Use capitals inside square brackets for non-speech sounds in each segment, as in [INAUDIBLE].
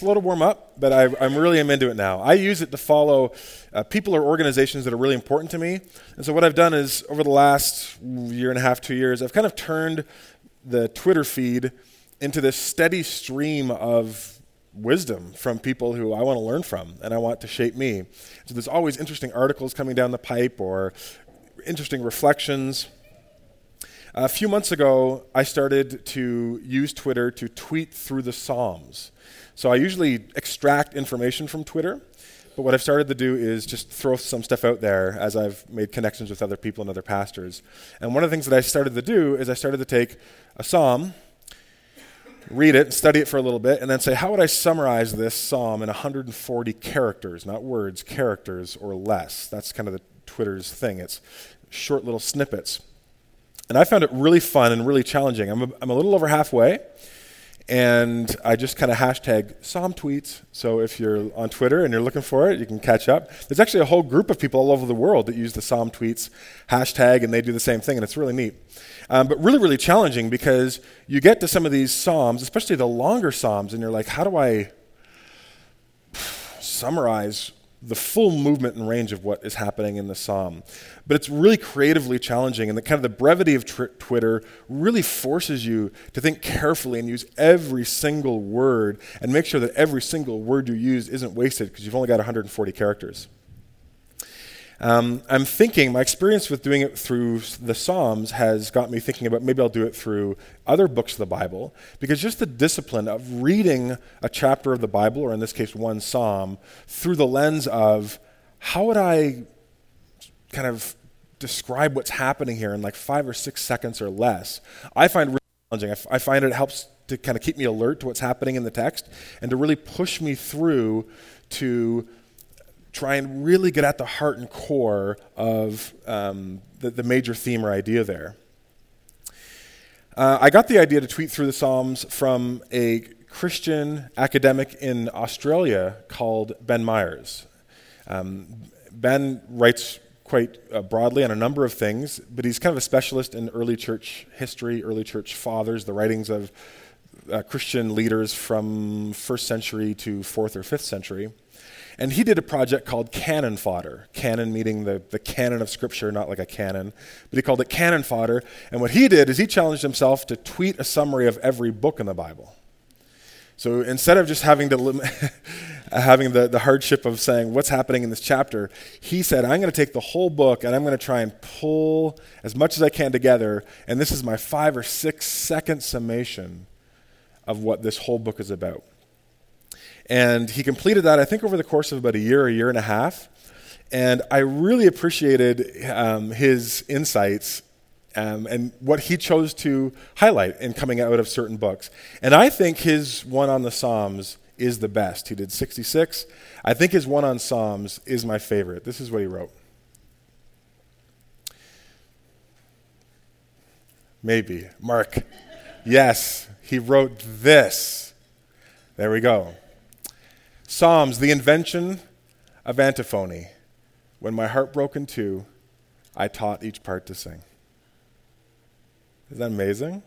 slow to warm up, but I, am really am into it now. I use it to follow uh, people or organizations that are really important to me. And so what I've done is over the last year and a half, two years, I've kind of turned the Twitter feed into this steady stream of wisdom from people who I want to learn from and I want to shape me. So there's always interesting articles coming down the pipe or interesting reflections. A few months ago, I started to use Twitter to tweet through the Psalms. So I usually extract information from Twitter, but what I've started to do is just throw some stuff out there as I've made connections with other people and other pastors. And one of the things that I started to do is I started to take a psalm, read it, study it for a little bit, and then say, how would I summarize this psalm in 140 characters, not words, characters or less? That's kind of the Twitter's thing. It's short little snippets. And I found it really fun and really challenging. I'm a, I'm a little over halfway, and I just kind of hashtag Psalm tweets. So if you're on Twitter and you're looking for it, you can catch up. There's actually a whole group of people all over the world that use the Psalm tweets hashtag, and they do the same thing, and it's really neat. Um, but really, really challenging because you get to some of these Psalms, especially the longer Psalms, and you're like, how do I [SIGHS] summarize the full movement and range of what is happening in the psalm. But it's really creatively challenging, and the kind of the brevity of tr- Twitter really forces you to think carefully and use every single word and make sure that every single word you use isn't wasted because you've only got 140 characters. Um, I'm thinking, my experience with doing it through the Psalms has got me thinking about maybe I'll do it through other books of the Bible, because just the discipline of reading a chapter of the Bible, or in this case, one Psalm, through the lens of how would I kind of describe what's happening here in like five or six seconds or less, I find really challenging. I, f- I find it helps to kind of keep me alert to what's happening in the text and to really push me through to try and really get at the heart and core of um, the, the, major theme or idea there. Uh, I got the idea to tweet through the Psalms from a Christian academic in Australia called Ben Myers. Um, ben writes quite uh, broadly on a number of things, but he's kind of a specialist in early church history, early church fathers, the writings of uh, Christian leaders from first century to fourth or fifth century. And he did a project called Canon Fodder. Canon meaning the, the canon of Scripture, not like a cannon. But he called it Canon Fodder. And what he did is he challenged himself to tweet a summary of every book in the Bible. So instead of just having, to lim- [LAUGHS] having the, the hardship of saying what's happening in this chapter, he said, I'm going to take the whole book and I'm going to try and pull as much as I can together. And this is my five or six second summation of what this whole book is about. And he completed that, I think, over the course of about a year, a year and a half. And I really appreciated um, his insights um, and what he chose to highlight in coming out of certain books. And I think his one on the Psalms is the best. He did 66. I think his one on Psalms is my favorite. This is what he wrote. Maybe. Mark. Yes, he wrote this. There we go. Psalms, the invention of antiphony. When my heart broke in two, I taught each part to sing. Is that amazing?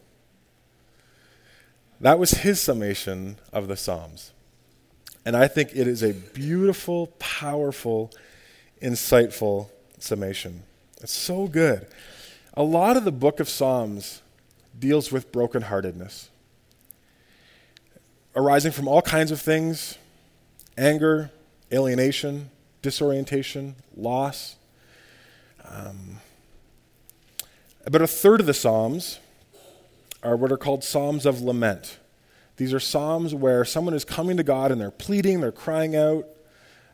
That was his summation of the Psalms. And I think it is a beautiful, powerful, insightful summation. It's so good. A lot of the book of Psalms deals with brokenheartedness, arising from all kinds of things anger, alienation, disorientation, loss. Um, about a third of the Psalms are what are called Psalms of Lament. These are Psalms where someone is coming to God and they're pleading, they're crying out,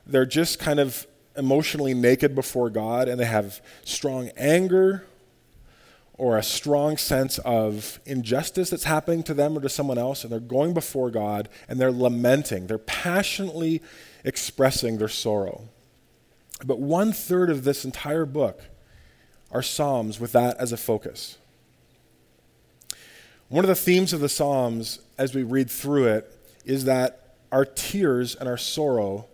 they're just kind of emotionally naked before God, and they have strong anger or a strong sense of injustice that's happening to them or to someone else, and they're going before God and they're lamenting. They're passionately expressing their sorrow. But one third of this entire book are Psalms with that as a focus. One of the themes of the Psalms as we read through it is that our tears and our sorrow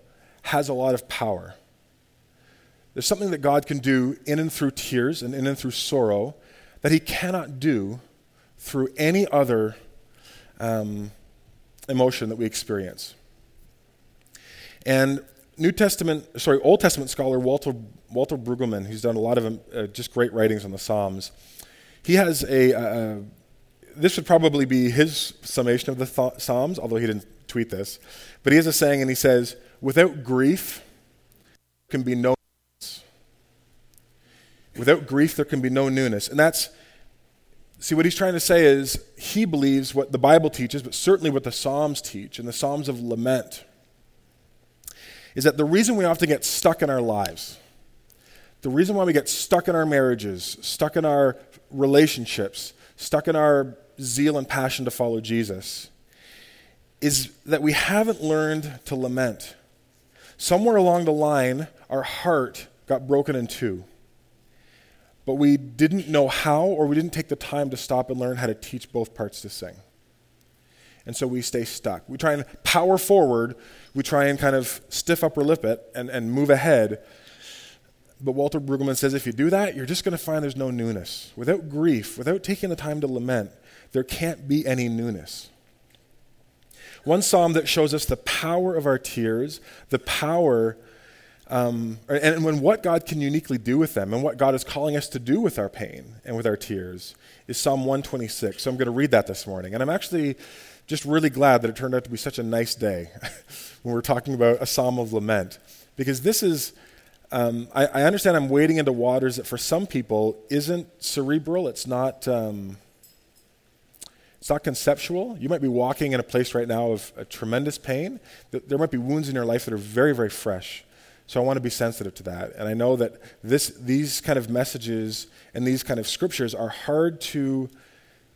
has a lot of power. There's something that God can do in and through tears and in and through sorrow that he cannot do through any other um, emotion that we experience. And New Testament, sorry, Old Testament scholar Walter, Walter Brueggemann, who's done a lot of uh, just great writings on the Psalms, he has a, uh, this would probably be his summation of the th- Psalms, although he didn't tweet this. But he has a saying, and he says, Without grief, can be no. Without grief, there can be no newness. And that's, see, what he's trying to say is he believes what the Bible teaches, but certainly what the Psalms teach, and the Psalms of lament, is that the reason we often get stuck in our lives, the reason why we get stuck in our marriages, stuck in our relationships, stuck in our zeal and passion to follow Jesus, is that we haven't learned to lament. Somewhere along the line, our heart got broken in two. But we didn't know how, or we didn't take the time to stop and learn how to teach both parts to sing. And so we stay stuck. We try and power forward, we try and kind of stiff upper lip it and, and move ahead. But Walter Brueggemann says if you do that, you're just going to find there's no newness. Without grief, without taking the time to lament, there can't be any newness. One psalm that shows us the power of our tears, the power, um, and when what God can uniquely do with them, and what God is calling us to do with our pain and with our tears, is Psalm 126. So I'm going to read that this morning. And I'm actually just really glad that it turned out to be such a nice day [LAUGHS] when we're talking about a psalm of lament. Because this is, um, I, I, understand I'm wading into waters that for some people isn't cerebral, it's not. Um, it's not conceptual. You might be walking in a place right now of a tremendous pain. There might be wounds in your life that are very, very fresh. So I want to be sensitive to that. And I know that this, these kind of messages and these kind of scriptures are hard to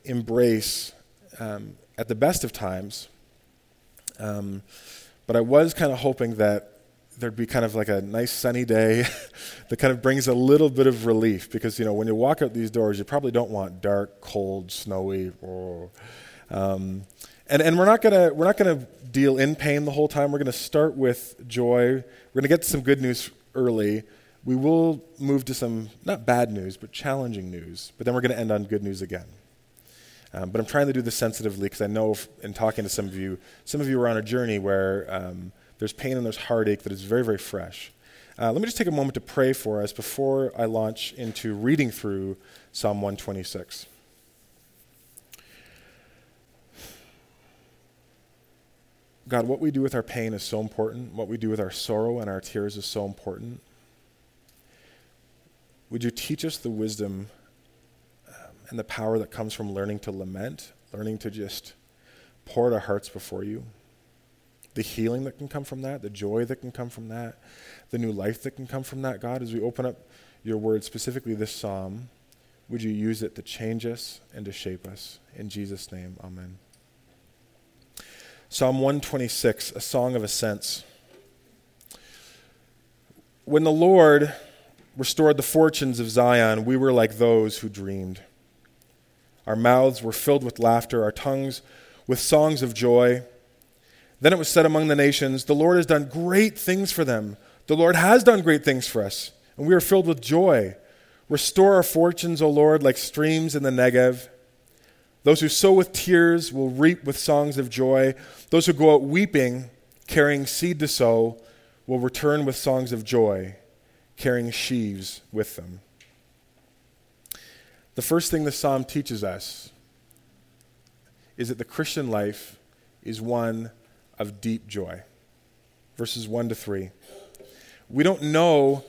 embrace um, at the best of times. Um, but I was kind of hoping that there'd be kind of like a nice sunny day [LAUGHS] that kind of brings a little bit of relief because you know when you walk out these doors you probably don't want dark cold snowy oh. um, and, and we're not gonna deal in pain the whole time. We're gonna start with joy. We're gonna get some good news early. We will move to some not bad news but challenging news. But then we're gonna end on good news again. Um, but i'm trying to do this sensitively because i know if, in talking to some of you some of you are on a journey where um, there's pain and there's heartache that is very, very fresh. Uh, let me just take a moment to pray for us before I launch into reading through Psalm 126. God, what we do with our pain is so important. What we do with our sorrow and our tears is so important. Would you teach us the wisdom um, and the power that comes from learning to lament, learning to just pour our hearts before you? the healing that can come from that, the joy that can come from that, the new life that can come from that, God, as we open up your word, specifically this psalm, would you use it to change us and to shape us? In Jesus' name, amen. Psalm 126, a song of ascents. When the Lord restored the fortunes of Zion, we were like those who dreamed. Our mouths were filled with laughter, our tongues with songs of joy. Then it was said among the nations, The Lord has done great things for them. The Lord has done great things for us, and we are filled with joy. Restore our fortunes, O Lord, like streams in the Negev. Those who sow with tears will reap with songs of joy. Those who go out weeping, carrying seed to sow, will return with songs of joy, carrying sheaves with them. The first thing the psalm teaches us is that the Christian life is one of deep joy. Verses 1 to 3. We don't know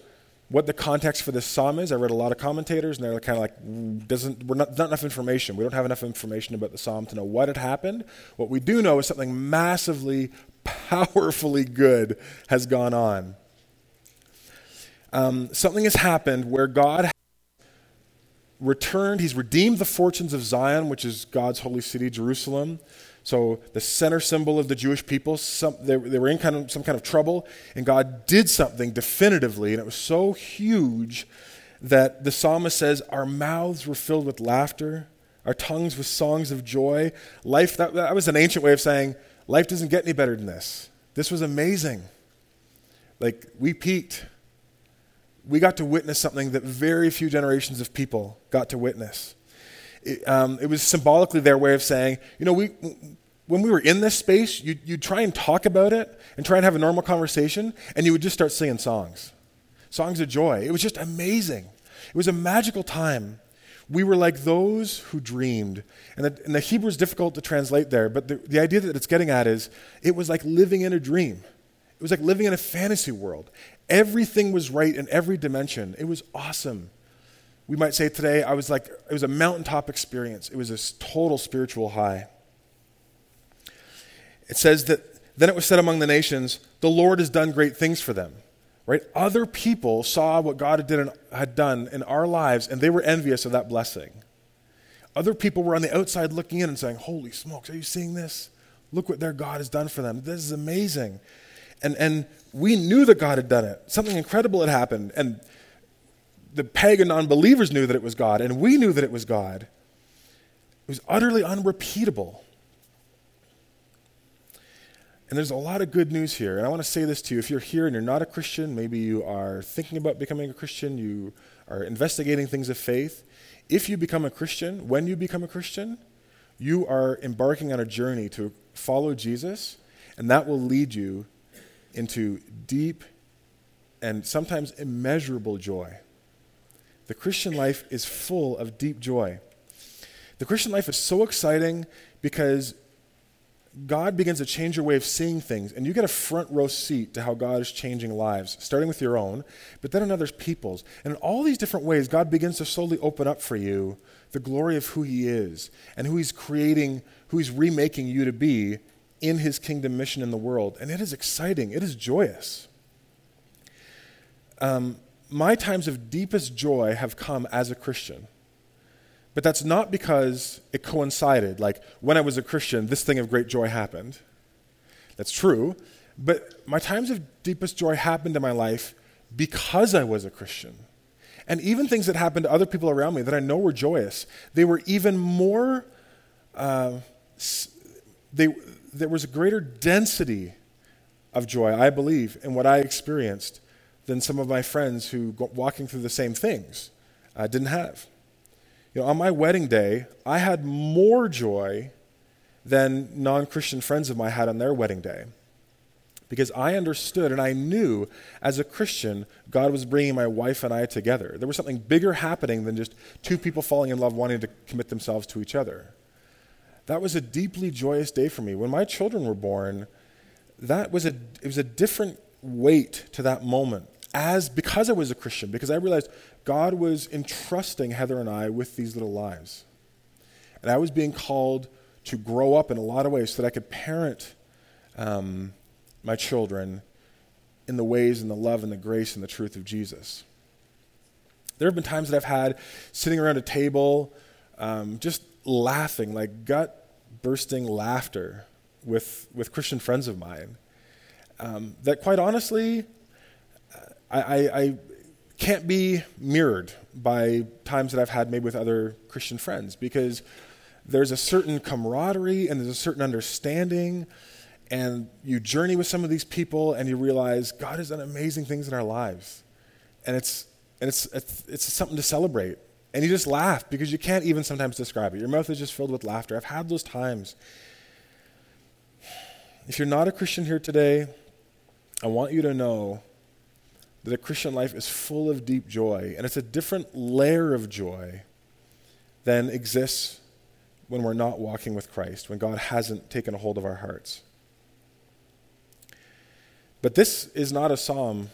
what the context for this psalm is. I read a lot of commentators, and they're kind of like, doesn't, we're not, not enough information. We don't have enough information about the psalm to know what had happened. What we do know is something massively, powerfully good has gone on. Um, something has happened where God returned, He's redeemed the fortunes of Zion, which is God's holy city, Jerusalem. So the center symbol of the Jewish people, some, they, they were in kind of, some kind of trouble, and God did something definitively, and it was so huge that the psalmist says, Our mouths were filled with laughter, our tongues with songs of joy. Life, that, that was an ancient way of saying, life doesn't get any better than this. This was amazing. Like, we peaked. We got to witness something that very few generations of people got to witness it, um, it was symbolically their way of saying, you know, we, when we were in this space, you'd, you'd try and talk about it and try and have a normal conversation, and you would just start singing songs songs of joy. It was just amazing. It was a magical time. We were like those who dreamed. And the, and the Hebrew is difficult to translate there, but the, the idea that it's getting at is it was like living in a dream. It was like living in a fantasy world. Everything was right in every dimension. It was awesome. We might say today, I was like, it was a mountaintop experience. It was a total spiritual high. It says that then it was said among the nations, the Lord has done great things for them. Right? Other people saw what God had, in, had done in our lives and they were envious of that blessing. Other people were on the outside looking in and saying, Holy smokes, are you seeing this? Look what their God has done for them. This is amazing. And, and we knew that God had done it. Something incredible had happened. And the pagan non believers knew that it was God, and we knew that it was God. It was utterly unrepeatable. And there's a lot of good news here. And I want to say this to you. If you're here and you're not a Christian, maybe you are thinking about becoming a Christian, you are investigating things of faith. If you become a Christian, when you become a Christian, you are embarking on a journey to follow Jesus, and that will lead you into deep and sometimes immeasurable joy. The Christian life is full of deep joy. The Christian life is so exciting because God begins to change your way of seeing things, and you get a front row seat to how God is changing lives, starting with your own, but then in other people's. And in all these different ways, God begins to slowly open up for you the glory of who He is and who He's creating, who He's remaking you to be in His kingdom mission in the world. And it is exciting, it is joyous. Um, my times of deepest joy have come as a Christian. But that's not because it coincided. Like when I was a Christian, this thing of great joy happened. That's true. But my times of deepest joy happened in my life because I was a Christian. And even things that happened to other people around me that I know were joyous, they were even more, uh, they, there was a greater density of joy, I believe, in what I experienced than some of my friends who, walking through the same things, uh, didn't have. You know, on my wedding day, I had more joy than non Christian friends of mine had on their wedding day. Because I understood and I knew as a Christian, God was bringing my wife and I together. There was something bigger happening than just two people falling in love wanting to commit themselves to each other. That was a deeply joyous day for me. When my children were born, that was a, it was a different weight to that moment as because I was a Christian, because I realized God was entrusting Heather and I with these little lives. And I was being called to grow up in a lot of ways so that I could parent um, my children in the ways and the love and the grace and the truth of Jesus. There have been times that I've had sitting around a table um, just laughing, like gut bursting laughter with, with Christian friends of mine. Um, that quite honestly, I, I, I can't be mirrored by times that I've had maybe with other Christian friends because there's a certain camaraderie and there's a certain understanding and you journey with some of these people and you realize God has done amazing things in our lives. And it's and it's it's, it's something to celebrate. And you just laugh because you can't even sometimes describe it. Your mouth is just filled with laughter. I've had those times. If you're not a christian here today i want you to know that a Christian life is full of deep joy, and it's a different layer of joy than exists when we're not walking with Christ, when God hasn't taken a hold of our hearts. But this is not a psalm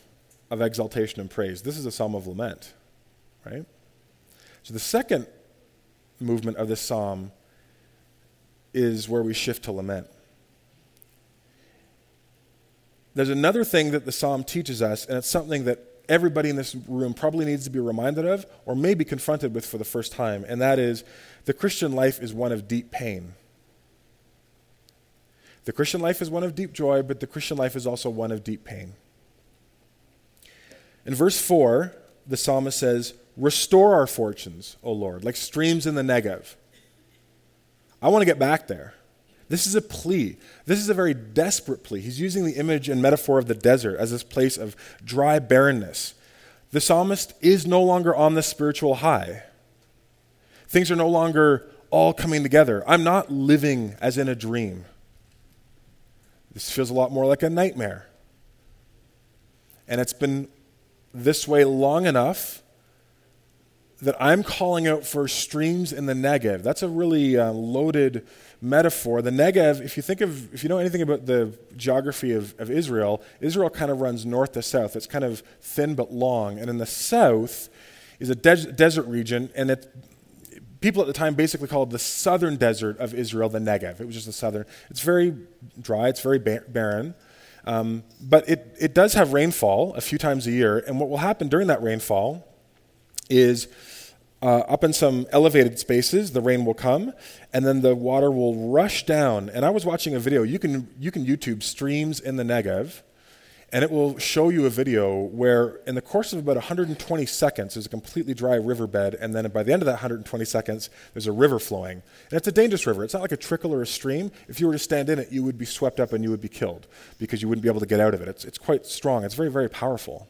of exaltation and praise. This is a psalm of lament, right? So the second movement of this psalm is where we shift to lament. There's another thing that the psalm teaches us, and it's something that everybody in this room probably needs to be reminded of or maybe confronted with for the first time, and that is the Christian life is one of deep pain. The Christian life is one of deep joy, but the Christian life is also one of deep pain. In verse 4, the psalmist says, Restore our fortunes, O Lord, like streams in the Negev. I want to get back there. This is a plea. This is a very desperate plea. He's using the image and metaphor of the desert as this place of dry barrenness. The psalmist is no longer on the spiritual high. Things are no longer all coming together. I'm not living as in a dream. This feels a lot more like a nightmare. And it's been this way long enough that I'm calling out for streams in the Negev. That's a really uh, loaded metaphor. The Negev, if you think of, if you know anything about the geography of, of Israel, Israel kind of runs north to south. It's kind of thin but long. And in the south is a de- desert region, and it, people at the time basically called the southern desert of Israel the Negev. It was just the southern. It's very dry, it's very bar- barren. Um, but it, it does have rainfall a few times a year, and what will happen during that rainfall is uh, up in some elevated spaces, the rain will come, and then the water will rush down. And I was watching a video. You can you can YouTube streams in the Negev, and it will show you a video where, in the course of about 120 seconds, there's a completely dry riverbed, and then by the end of that 120 seconds, there's a river flowing. And it's a dangerous river. It's not like a trickle or a stream. If you were to stand in it, you would be swept up and you would be killed because you wouldn't be able to get out of it. It's, it's quite strong. It's very very powerful.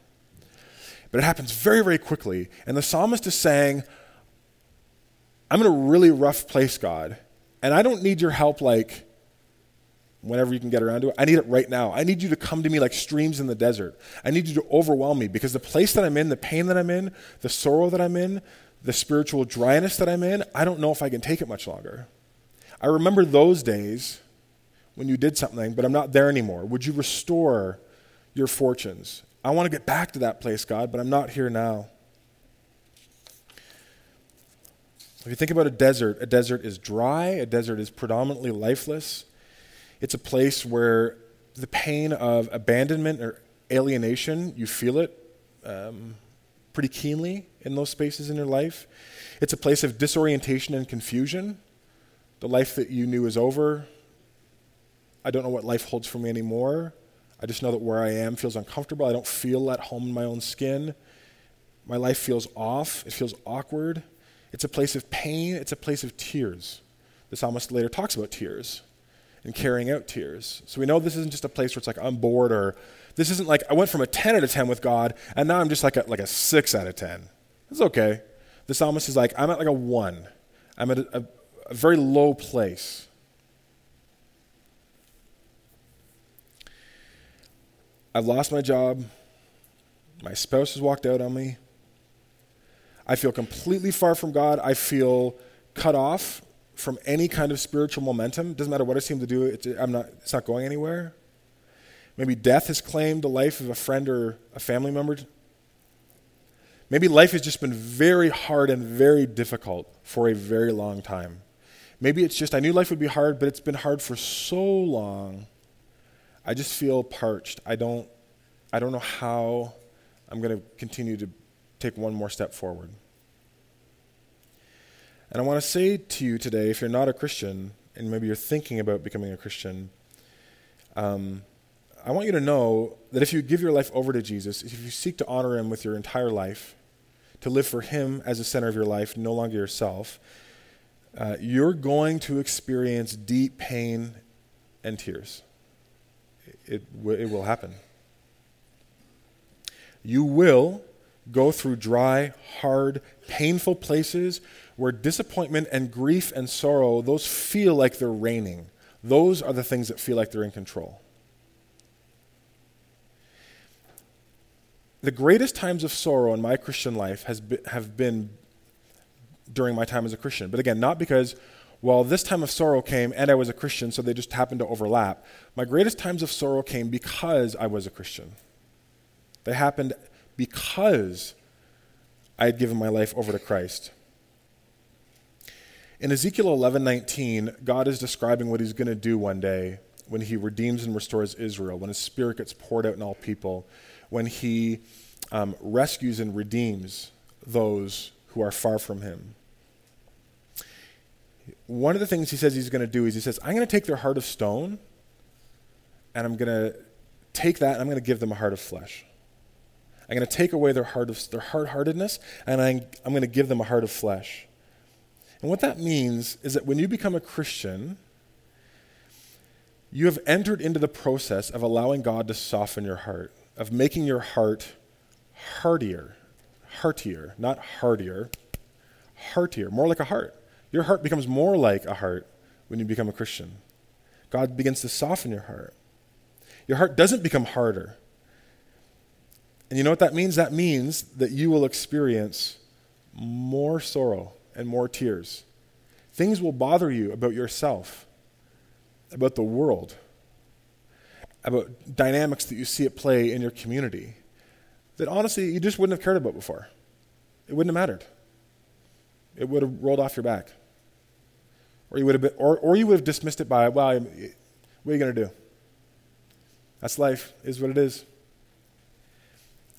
But it happens very, very quickly. And the psalmist is saying, I'm in a really rough place, God, and I don't need your help like whenever you can get around to it. I need it right now. I need you to come to me like streams in the desert. I need you to overwhelm me because the place that I'm in, the pain that I'm in, the sorrow that I'm in, the spiritual dryness that I'm in, I don't know if I can take it much longer. I remember those days when you did something, but I'm not there anymore. Would you restore your fortunes? I want to get back to that place, God, but I'm not here now. If you think about a desert, a desert is dry, a desert is predominantly lifeless. It's a place where the pain of abandonment or alienation, you feel it um, pretty keenly in those spaces in your life. It's a place of disorientation and confusion. The life that you knew is over. I don't know what life holds for me anymore. I just know that where I am feels uncomfortable. I don't feel at home in my own skin. My life feels off. It feels awkward. It's a place of pain, it's a place of tears. The psalmist later talks about tears and carrying out tears. So we know this isn't just a place where it's like I'm bored or this isn't like I went from a 10 out of 10 with God and now I'm just like a, like a 6 out of 10. It's okay. The psalmist is like, I'm at like a 1. I'm at a, a, a very low place. I've lost my job. My spouse has walked out on me. I feel completely far from God. I feel cut off from any kind of spiritual momentum. Doesn't matter what I seem to do, it's, I'm not, it's not going anywhere. Maybe death has claimed the life of a friend or a family member. Maybe life has just been very hard and very difficult for a very long time. Maybe it's just, I knew life would be hard, but it's been hard for so long. I just feel parched. I don't, I don't know how I'm going to continue to take one more step forward. And I want to say to you today, if you're not a Christian, and maybe you're thinking about becoming a Christian, um, I want you to know that if you give your life over to Jesus, if you seek to honor Him with your entire life, to live for Him as the center of your life, no longer yourself, uh, you're going to experience deep pain and tears. It, it, will happen. You will go through dry, hard, painful places where disappointment and grief and sorrow, those feel like they're reigning. Those are the things that feel like they're in control. The greatest times of sorrow in my Christian life has been, have been during my time as a Christian. But again, not because, well, this time of sorrow came and I was a Christian, so they just happened to overlap. My greatest times of sorrow came because I was a Christian. They happened because I had given my life over to Christ. In Ezekiel 11:19, God is describing what he's going to do one day when he redeems and restores Israel, when his spirit gets poured out in all people, when he um, rescues and redeems those who are far from him. One of the things he says he's going to do is he says, I'm going to take their heart of stone and I'm going to take that and I'm going to give them a heart of flesh. I'm going to take away their heart of their hard-heartedness, and I'm, I'm going to give them a heart of flesh. And what that means is that when you become a Christian, you have entered into the process of allowing God to soften your heart, of making your heart heartier, heartier, not hardier, heartier, more like a heart. Your heart becomes more like a heart when you become a Christian. God begins to soften your heart. Your heart doesn't become harder. And you know what that means? That means that you will experience more sorrow and more tears. Things will bother you about yourself, about the world, about dynamics that you see at play in your community that honestly you just wouldn't have cared about before. It wouldn't have mattered. It would have rolled off your back. Or you would have, been, or, or you would have dismissed it by, well, what are you going to do? That's life, is what it is.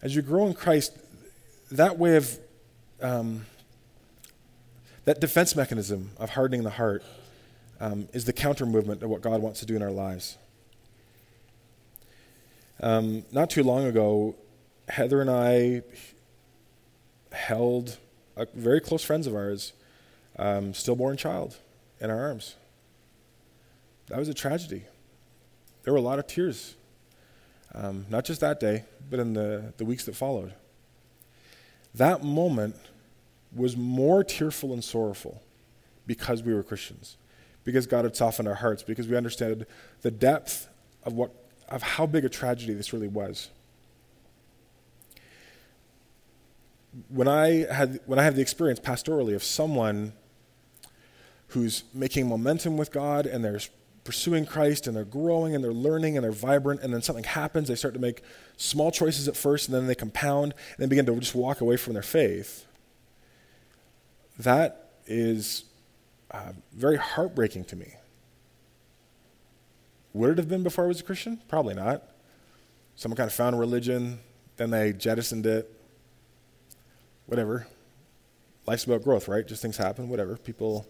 As you grow in Christ, that way of, um, that defense mechanism of hardening the heart um, is the counter movement of what God wants to do in our lives. Um, not too long ago, Heather and I held a very close friends of ours, um, stillborn child, in our arms. That was a tragedy. There were a lot of tears, um, not just that day, but in the, the weeks that followed. That moment was more tearful and sorrowful because we were Christians, because God had softened our hearts, because we understood the depth of, what, of how big a tragedy this really was. When I, had, when I had the experience pastorally of someone who's making momentum with God and they're pursuing Christ and they're growing and they're learning and they're vibrant, and then something happens. They start to make small choices at first and then they compound and then begin to just walk away from their faith. That is uh, very heartbreaking to me. Would it have been before I was a Christian? Probably not. Someone kind of found religion, then they jettisoned it. Whatever. Life's about growth, right? Just things happen, whatever. People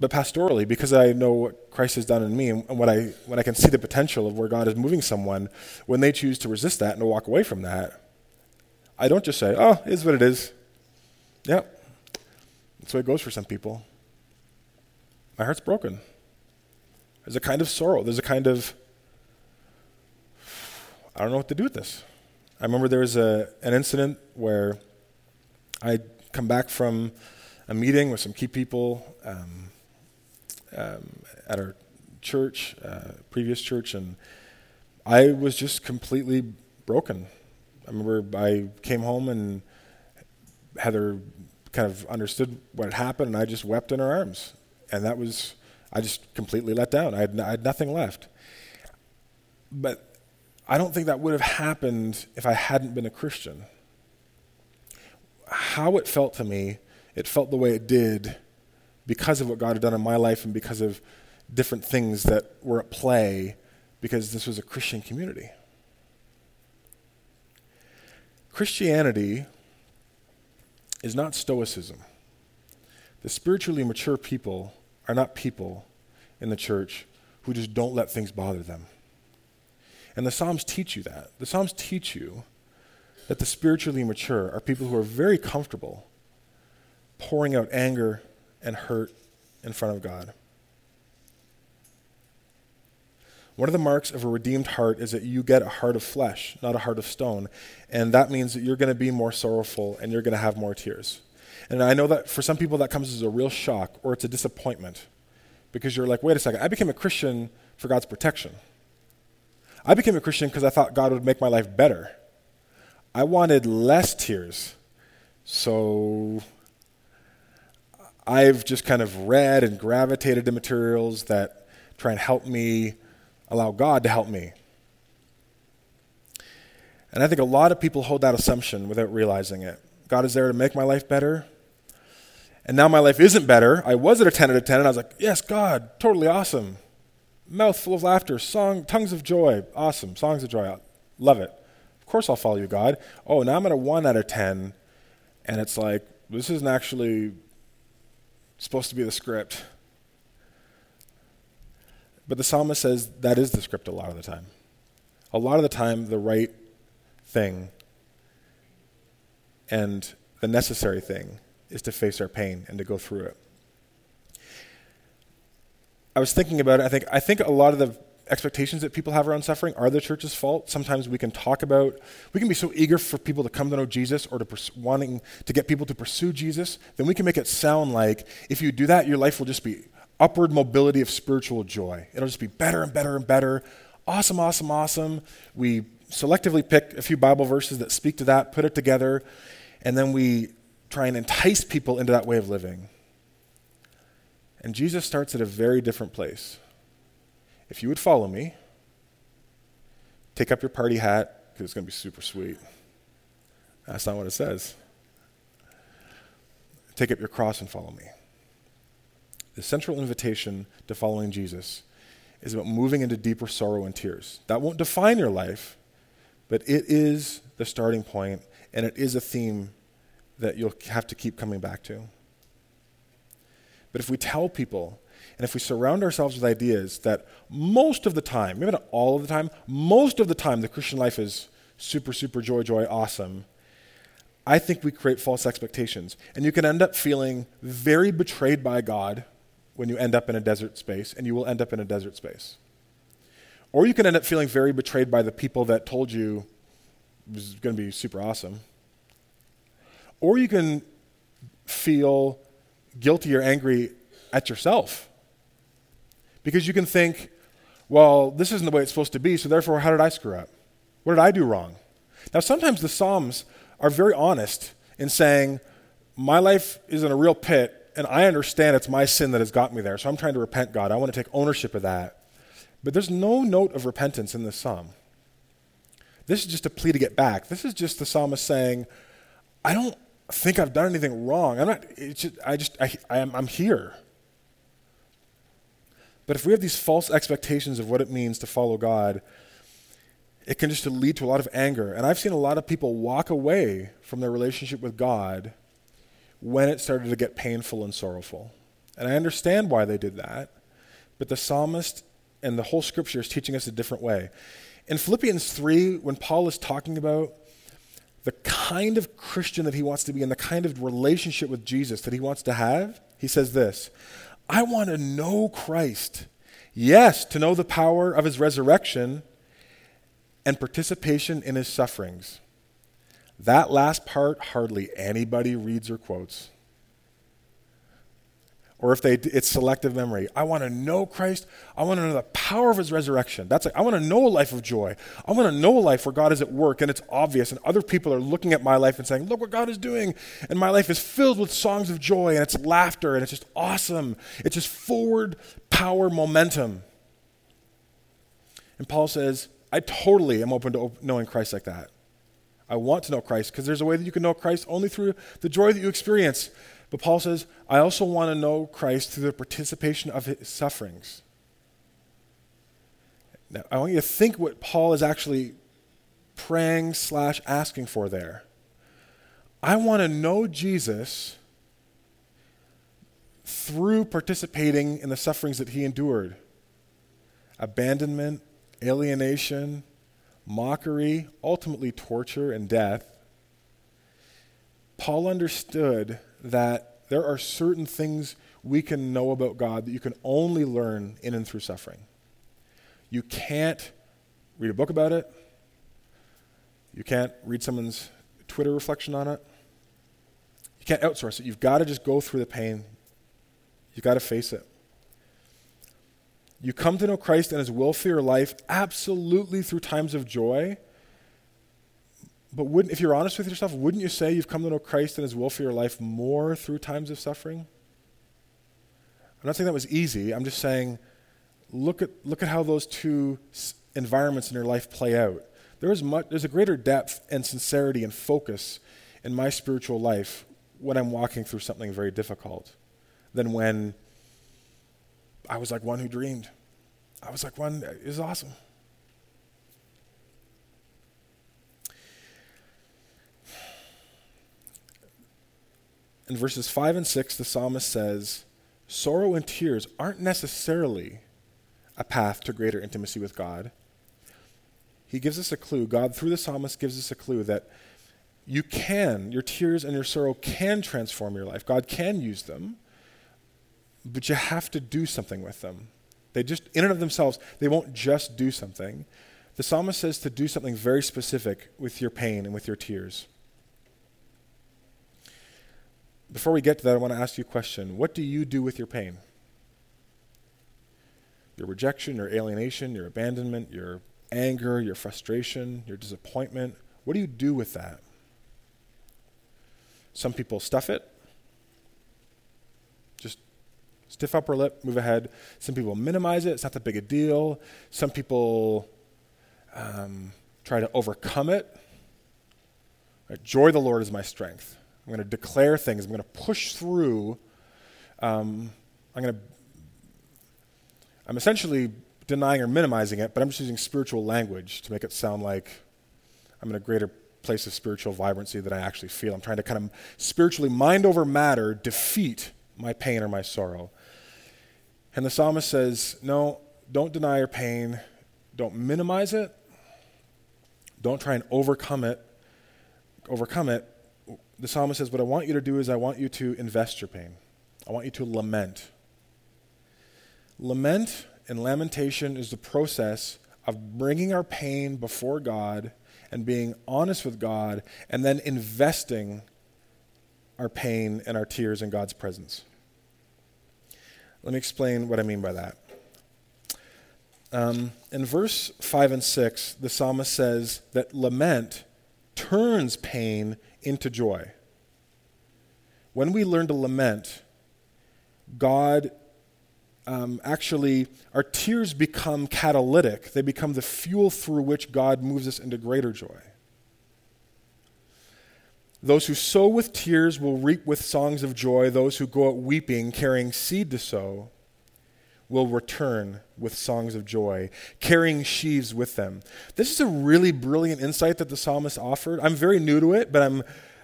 but pastorally, because I know what Christ has done in me and what I, when I can see the potential of where God is moving someone, when they choose to resist that and to walk away from that, I don't just say, oh, it is what it is. Yep. That's the way it goes for some people. My heart's broken. There's a kind of sorrow. There's a kind of, I don't know what to do with this. I remember there was a, an incident where I'd come back from a meeting with some key people. Um, um, at our church, uh, previous church, and I was just completely broken. I remember I came home and Heather kind of understood what had happened, and I just wept in her arms. And that was, I just completely let down. I had, I had nothing left. But I don't think that would have happened if I hadn't been a Christian. How it felt to me, it felt the way it did because of what God had done in my life and because of different things that were at play because this was a Christian community. Christianity is not Stoicism. The spiritually mature people are not people in the church who just don't let things bother them. And the Psalms teach you that. The Psalms teach you that the spiritually mature are people who are very comfortable pouring out anger and hurt in front of God. One of the marks of a redeemed heart is that you get a heart of flesh, not a heart of stone. And that means that you're going to be more sorrowful and you're going to have more tears. And I know that for some people that comes as a real shock or it's a disappointment because you're like, wait a second, I became a Christian for God's protection. I became a Christian because I thought God would make my life better. I wanted less tears. So I've just kind of read and gravitated to materials that try and help me allow God to help me. And I think a lot of people hold that assumption without realizing it. God is there to make my life better. And now my life isn't better. I was at a 10 out of 10, and I was like, yes, God, totally awesome. Mouth full of laughter, song, tongues of joy, awesome, songs of joy, love it. Of course I'll follow you, God. Oh, now I'm at a 1 out of 10, and it's like, this isn't actually supposed to be the script. But the psalmist says that is the script a lot of the time. A lot of the time, the right thing and the necessary thing is to face our pain and to go through it. I was thinking about it. I think, I think a lot of the expectations that people have around suffering are the church's fault. Sometimes we can talk about, we can be so eager for people to come to know Jesus or to pers- wanting to get people to pursue Jesus, then we can make it sound like if you do that, your life will just be upward mobility of spiritual joy. It'll just be better and better and better awesome, awesome, awesome. We selectively pick a few Bible verses that speak to that, put it together, and then we try and entice people into that way of living. And Jesus starts at a very different place. If you would follow me, take up your party hat, because it's going to be super sweet. That's not what it says. Take up your cross and follow me. The central invitation to following Jesus is about moving into deeper sorrow and tears. That won't define your life, but it is the starting point, and it is a theme that you'll have to keep coming back to. But if we tell people, and if we surround ourselves with ideas that most of the time, maybe not all of the time, most of the time the Christian life is super, super joy, joy, awesome, I think we create false expectations. And you can end up feeling very betrayed by God when you end up in a desert space, and you will end up in a desert space. Or you can end up feeling very betrayed by the people that told you it was going to be super awesome. Or you can feel guilty or angry at yourself. Because you can think, well, this isn't the way it's supposed to be, so therefore, how did I screw up? What did I do wrong? Now, sometimes the Psalms are very honest in saying, my life is in a real pit, and I understand it's my sin that has got me there, so I'm trying to repent, God. I want to take ownership of that. But there's no note of repentance in this psalm. This is just a plea to get back. This is just the psalmist saying, I don't think I've done anything wrong. I'm not, just, I just, I, I am, I'm here. But if we have these false expectations of what it means to follow God, it can just lead to a lot of anger. And I've seen a lot of people walk away from their relationship with God when it started to get painful and sorrowful. And I understand why they did that. But the psalmist and the whole scripture is teaching us a different way. In Philippians 3, when Paul is talking about the kind of Christian that he wants to be and the kind of relationship with Jesus that he wants to have, he says this I want to know Christ. Yes, to know the power of his resurrection and participation in his sufferings. That last part, hardly anybody reads or quotes or if they it's selective memory. I want to know Christ. I want to know the power of his resurrection. That's like I want to know a life of joy. I want to know a life where God is at work and it's obvious and other people are looking at my life and saying, "Look what God is doing." And my life is filled with songs of joy and it's laughter and it's just awesome. It's just forward power momentum. And Paul says, "I totally am open to knowing Christ like that." I want to know Christ because there's a way that you can know Christ only through the joy that you experience. But Paul says, I also want to know Christ through the participation of his sufferings. Now, I want you to think what Paul is actually praying slash asking for there. I want to know Jesus through participating in the sufferings that he endured abandonment, alienation, mockery, ultimately torture and death. Paul understood that there are certain things we can know about God that you can only learn in and through suffering. You can't read a book about it. You can't read someone's Twitter reflection on it. You can't outsource it. You've got to just go through the pain. You've got to face it. You come to know Christ and his will for your life absolutely through times of joy but wouldn't, if you're honest with yourself, wouldn't you say you've come to know Christ and His will for your life more through times of suffering? I'm not saying that was easy. I'm just saying, look at, look at how those two environments in your life play out. There is much, there's a greater depth and sincerity and focus in my spiritual life when I'm walking through something very difficult than when I was like one who dreamed. I was like one, it was awesome. In verses 5 and 6, the psalmist says, Sorrow and tears aren't necessarily a path to greater intimacy with God. He gives us a clue. God, through the psalmist, gives us a clue that you can, your tears and your sorrow can transform your life. God can use them, but you have to do something with them. They just, in and of themselves, they won't just do something. The psalmist says to do something very specific with your pain and with your tears. Before we get to that, I want to ask you a question. What do you do with your pain? your rejection, your alienation, your abandonment, your anger, your frustration, your disappointment. What do you do with that? Some people stuff it, just stiff upper lip, move ahead. Some people minimize it, it's not that big a deal. Some people um, try to overcome it. Right? Joy the Lord is my strength. I'm going to declare things, I'm going to push through. Um, I'm going to, I'm essentially denying or minimizing it, but I'm just using spiritual language to make it sound like I'm in a greater place of spiritual vibrancy that I actually feel. I'm trying to kind of spiritually, mind over matter, defeat my pain or my sorrow. And the psalmist says, No, don't deny your pain, don't minimize it, don't try and overcome it. Overcome it. The psalmist says, What I want you to do is I want you to invest your pain. I want you to lament. Lament and lamentation is the process of bringing our pain before God and being honest with God and then investing our pain and our tears in God's presence. Let me explain what I mean by that. Um, in verse 5 and 6, the psalmist says that lament turns pain into joy. When we learn to lament, God um, actually, our tears become catalytic. They become the fuel through which God moves us into greater joy. Those who sow with tears will reap with songs of joy. Those who go out weeping, carrying seed to sow, will return with songs of joy, carrying sheaves with them. This is a really brilliant insight that the psalmist offered. I'm very new to it, but I'm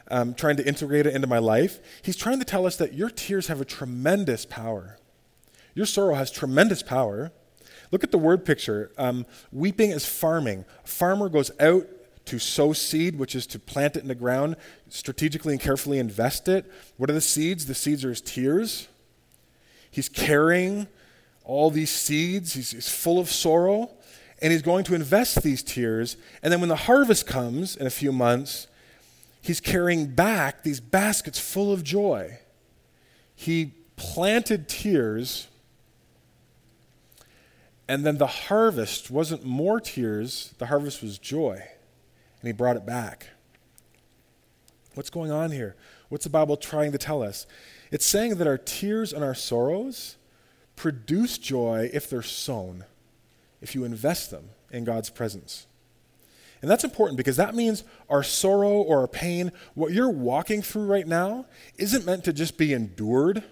um, trying to integrate it into my life. He's trying to tell us that your tears have a tremendous power. Your sorrow has tremendous power. Look at the word picture. Um, weeping is farming. A farmer goes out to sow seed, which is to plant it in the ground, strategically and carefully invest it. What are the seeds? The seeds are his tears. He's carrying all these seeds, he's, he's full of sorrow, and he's going to invest these tears. And then when the harvest comes in a few months, he's carrying back these baskets full of joy. He planted tears and then the harvest wasn't more tears, the harvest was joy. And he brought it back. What's going on here? What's the Bible trying to tell us? It's saying that our tears and our sorrows produce joy if they're sown, if you invest them in God's presence. And that's important because that means our sorrow or our pain, what you're walking through right now, isn't meant to just be endured,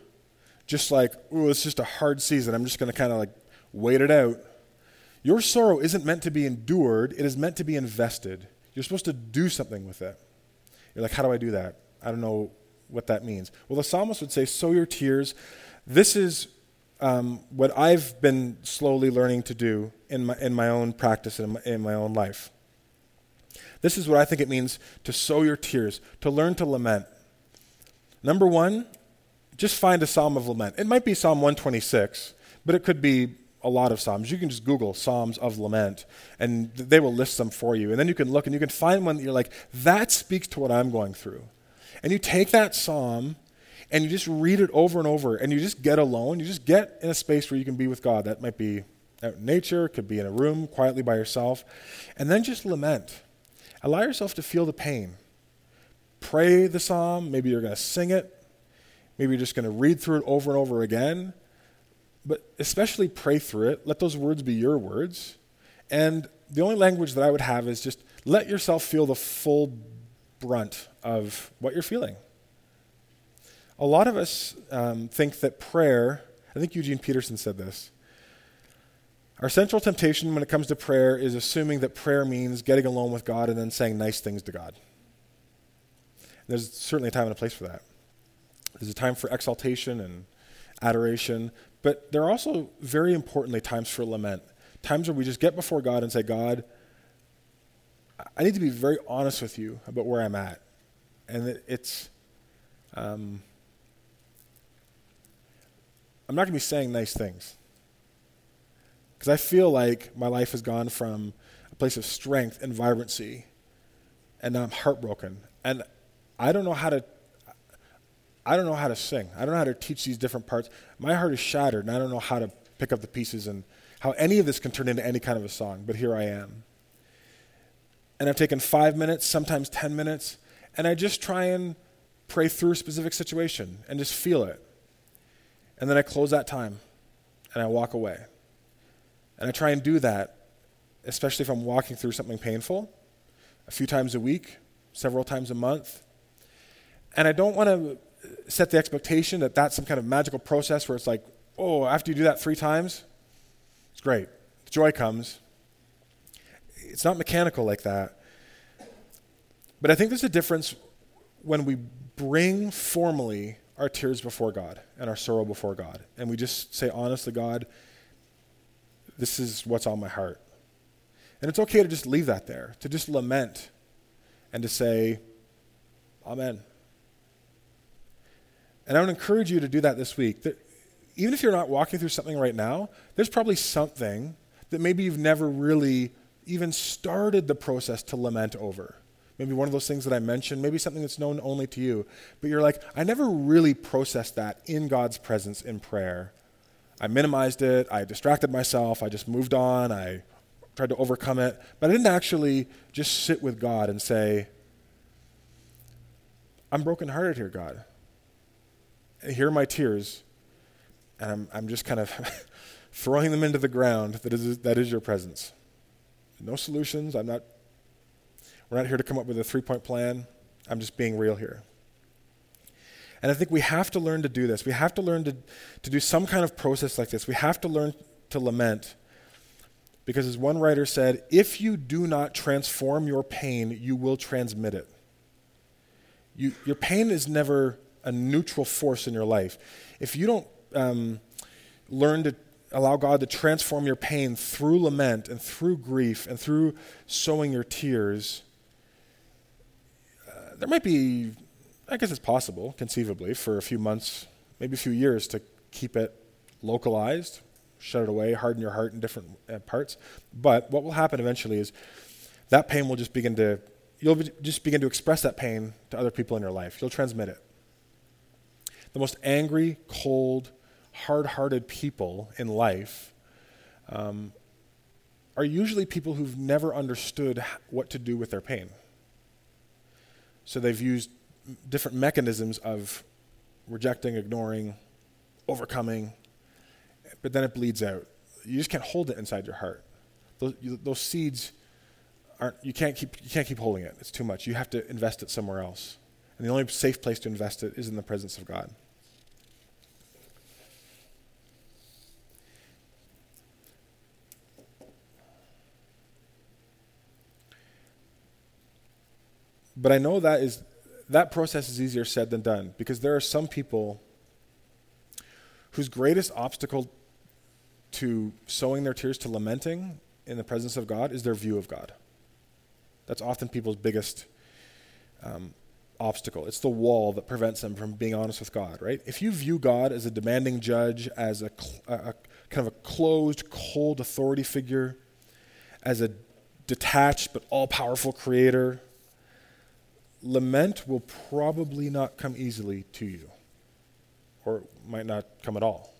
just like, oh, it's just a hard season. I'm just going to kind of like wait it out. Your sorrow isn't meant to be endured, it is meant to be invested. You're supposed to do something with it. You're like, how do I do that? I don't know what that means. Well, the psalmist would say, sow your tears. This is um, what I've been slowly learning to do in my, in my own practice and in in my own life. This is what I think it means to sow your tears, to learn to lament. Number one, just find a psalm of lament. It might be Psalm 126, but it could be a lot of Psalms. You can just Google Psalms of Lament, and they will list them for you. And then you can look and you can find one that you're like, that speaks to what I'm going through. And you take that Psalm and you just read it over and over, and you just get alone. You just get in a space where you can be with God. That might be out in nature, could be in a room quietly by yourself. And then just lament. Allow yourself to feel the pain. Pray the Psalm. Maybe you're going to sing it. Maybe you're just going to read through it over and over again but especially pray through it. Let those words be your words. And the only language that I would have is just let yourself feel the full brunt of what you're feeling. A lot of us um, think that prayer, I think Eugene Peterson said this. Our central temptation when it comes to prayer is assuming that prayer means getting alone with God and then saying nice things to God. There's certainly a time and a place for that. There's a time for exaltation and adoration, but there are also, very importantly, times for lament. Times where we just get before God and say, God, I need to be very honest with you about where I'm at. And it's, um, I'm not going to be saying nice things. Because I feel like my life has gone from a place of strength and vibrancy, and now I'm heartbroken. And I don't know how to I don't know how to sing. I don't know how to teach these different parts. My heart is shattered, and I don't know how to pick up the pieces and how any of this can turn into any kind of a song, but here I am. And I've taken five minutes, sometimes 10 minutes, and I just try and pray through a specific situation and just feel it. And then I close that time and I walk away. And I try and do that, especially if I'm walking through something painful, a few times a week, several times a month. And I don't want to set the expectation that that's some kind of magical process where it's like, oh, after you do that three times, it's great. The Joy comes. It's not mechanical like that. But I think there's a difference when we bring formally our tears before God and our sorrow before God. And we just say, honestly, God, this is what's on my heart. And it's okay to just leave that there, to just lament and to say, Amen. And I would encourage you to do that this week. That even if you're not walking through something right now, there's probably something that maybe you've never really even started the process to lament over. Maybe one of those things that I mentioned, maybe something that's known only to you. But you're like, I never really processed that in God's presence in prayer. I minimized it, I distracted myself, I just moved on, I tried to overcome it. But I didn't actually just sit with God and say, I'm brokenhearted here, God. Here are my tears, and I'm, I'm just kind of [LAUGHS] throwing them into the ground that is, that is your presence. No solutions. I'm not, we're not here to come up with a three point plan. I'm just being real here. And I think we have to learn to do this. We have to learn to, to do some kind of process like this. We have to learn to lament. Because as one writer said, if you do not transform your pain, you will transmit it. You, your pain is never a neutral force in your life. If you don't um, learn to allow God to transform your pain through lament and through grief and through sowing your tears, there might be, I guess it's possible, conceivably, for a few months, maybe a few years to keep it localized, shut it away, harden your heart in different uh, parts. But what will happen eventually is that pain will just begin to, you'll be, just begin to express that pain to other people in your life. You'll transmit it. The most angry, cold, hard hearted people in life um, are usually people who've never understood what to do with their pain. So they've used different mechanisms of rejecting, ignoring, overcoming, but then it bleeds out. You just can't hold it inside your heart. Those, you, those seeds aren't, you can't, keep, you can't keep holding it. It's too much. You have to invest it somewhere else. And the only safe place to invest it is in the presence of God. But I know that is that process is easier said than done because there are some people whose greatest obstacle to sowing their tears to lamenting in the presence of God is their view of God. That's often people's biggest um, obstacle. It's the wall that prevents them from being honest with God, right? If you view God as a demanding judge, as a, a, a kind of a closed, cold authority figure, as a detached but all powerful creator, lament will probably not come easily to you, or might not come at all.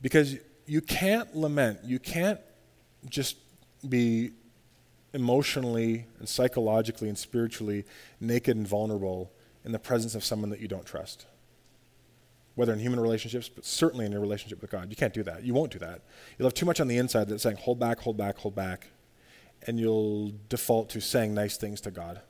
Because you can't lament, you can't just be emotionally and psychologically and spiritually naked and vulnerable in the presence of someone that you don't trust. Whether in human relationships, but certainly in your relationship with God. You can't do that. You won't do that. You'll have too much on the inside that's saying, hold back, hold back, hold back and you'll default to saying nice things to God.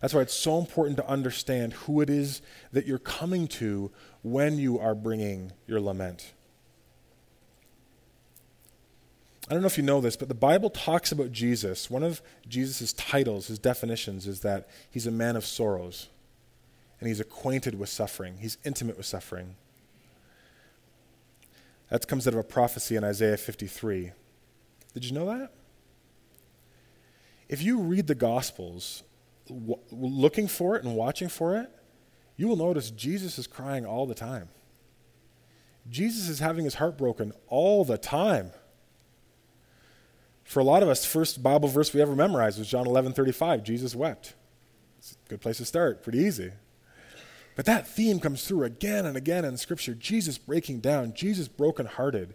That's why it's so important to understand who it is that you're coming to when you are bringing your lament. I don't know if you know this, but the Bible talks about Jesus. One of Jesus' titles, his definitions, is that he's a man of sorrows and he's acquainted with suffering, he's intimate with suffering. That comes out of a prophecy in Isaiah 53. Did you know that? If you read the Gospels, w- looking for it and watching for it, you will notice Jesus is crying all the time. Jesus is having his heart broken all the time. For a lot of us, first Bible verse we ever memorized was John 11 35. Jesus wept. It's a good place to start, pretty easy. But that theme comes through again and again in Scripture Jesus breaking down, Jesus brokenhearted,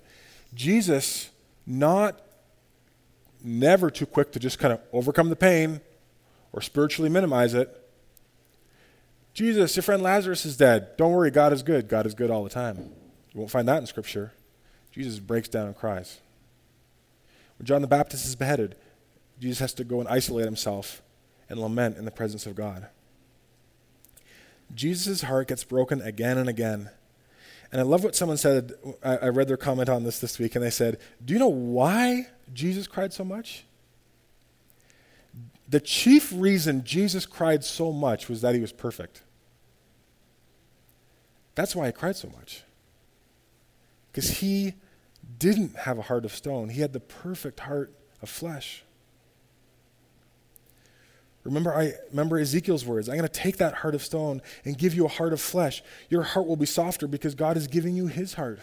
Jesus not never too quick to just kind of overcome the pain or spiritually minimize it. Jesus, your friend Lazarus is dead. Don't worry, God is good. God is good all the time. You won't find that in Scripture. Jesus breaks down and cries. When John the Baptist is beheaded, Jesus has to go and isolate himself and lament in the presence of God. Jesus' heart gets broken again and again. And I love what someone said. I, I read their comment on this this week, and they said, Do you know why Jesus cried so much? The chief reason Jesus cried so much was that he was perfect. That's why he cried so much. Because he didn't have a heart of stone, he had the perfect heart of flesh. Remember, I remember Ezekiel's words. I'm going to take that heart of stone and give you a heart of flesh. Your heart will be softer because God is giving you his heart.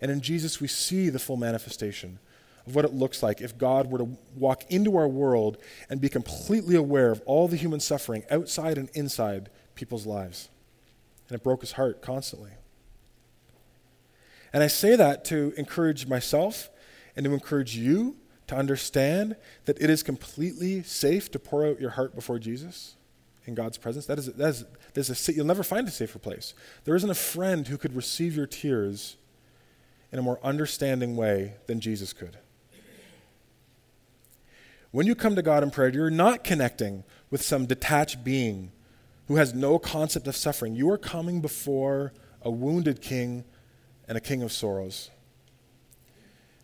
And in Jesus, we see the full manifestation of what it looks like if God were to walk into our world and be completely aware of all the human suffering outside and inside people's lives. And it broke his heart constantly. And I say that to encourage myself and to encourage you to understand that it is completely safe to pour out your heart before Jesus in God's presence. That is, that is, that is a, you'll never find a safer place. There isn't a friend who could receive your tears in a more understanding way than Jesus could. When you come to God in prayer, you're not connecting with some detached being who has no concept of suffering. You are coming before a wounded king and a king of sorrows.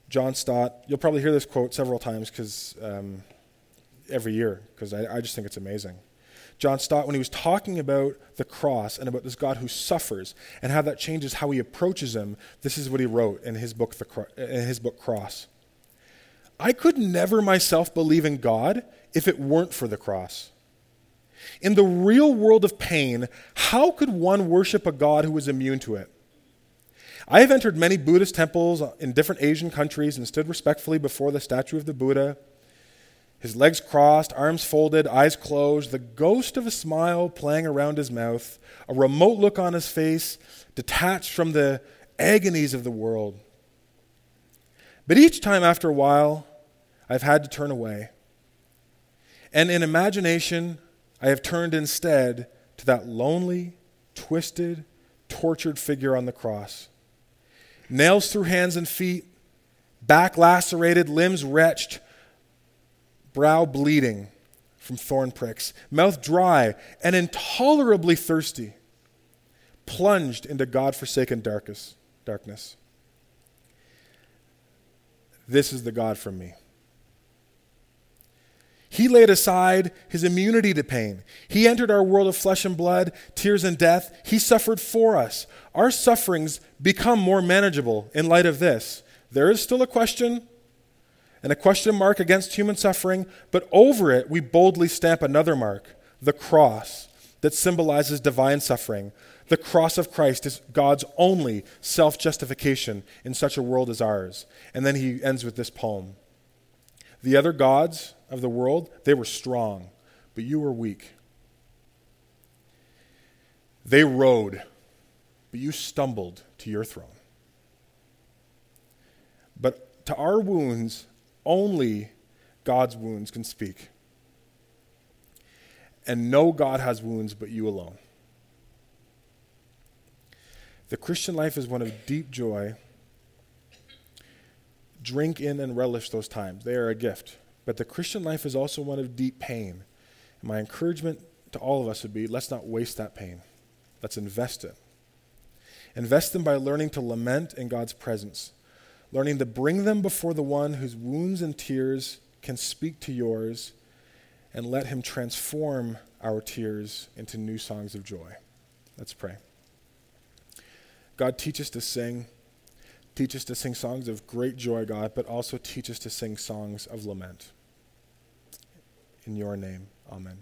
John Stott, you'll probably hear this quote several times because um, every year, because I, I just think it's amazing. John Stott, when he was talking about the cross and about this God who suffers and how that changes how he approaches him, this is what he wrote in his book, the, in his book Cross. I could never myself believe in God if it weren't for the cross. In the real world of pain, how could one worship a God who is immune to it? I have entered many Buddhist temples in different Asian countries and stood respectfully before the statue of the Buddha. His legs crossed, arms folded, eyes closed, the ghost of a smile playing around his mouth, a remote look on his face, detached from the agonies of the world. But each time after a while, I've had to turn away. And in imagination, I have turned instead to that lonely, twisted, tortured figure on the cross nails through hands and feet, back lacerated, limbs wretched, brow bleeding from thorn pricks, mouth dry and intolerably thirsty, plunged into God forsaken darkness. This is the God from me. He laid aside his immunity to pain. He entered our world of flesh and blood, tears and death. He suffered for us. Our sufferings become more manageable in light of this. There is still a question and a question mark against human suffering, but over it we boldly stamp another mark the cross that symbolizes divine suffering. The cross of Christ is God's only self justification in such a world as ours. And then he ends with this poem The other gods, of the world, they were strong, but you were weak. They rode, but you stumbled to your throne. But to our wounds, only God's wounds can speak. And no God has wounds but you alone. The Christian life is one of deep joy. Drink in and relish those times, they are a gift. But the Christian life is also one of deep pain. And my encouragement to all of us would be let's not waste that pain. Let's invest it. Invest them by learning to lament in God's presence, learning to bring them before the one whose wounds and tears can speak to yours, and let him transform our tears into new songs of joy. Let's pray. God, teach us to sing. Teach us to sing songs of great joy, God, but also teach us to sing songs of lament. In your name, amen.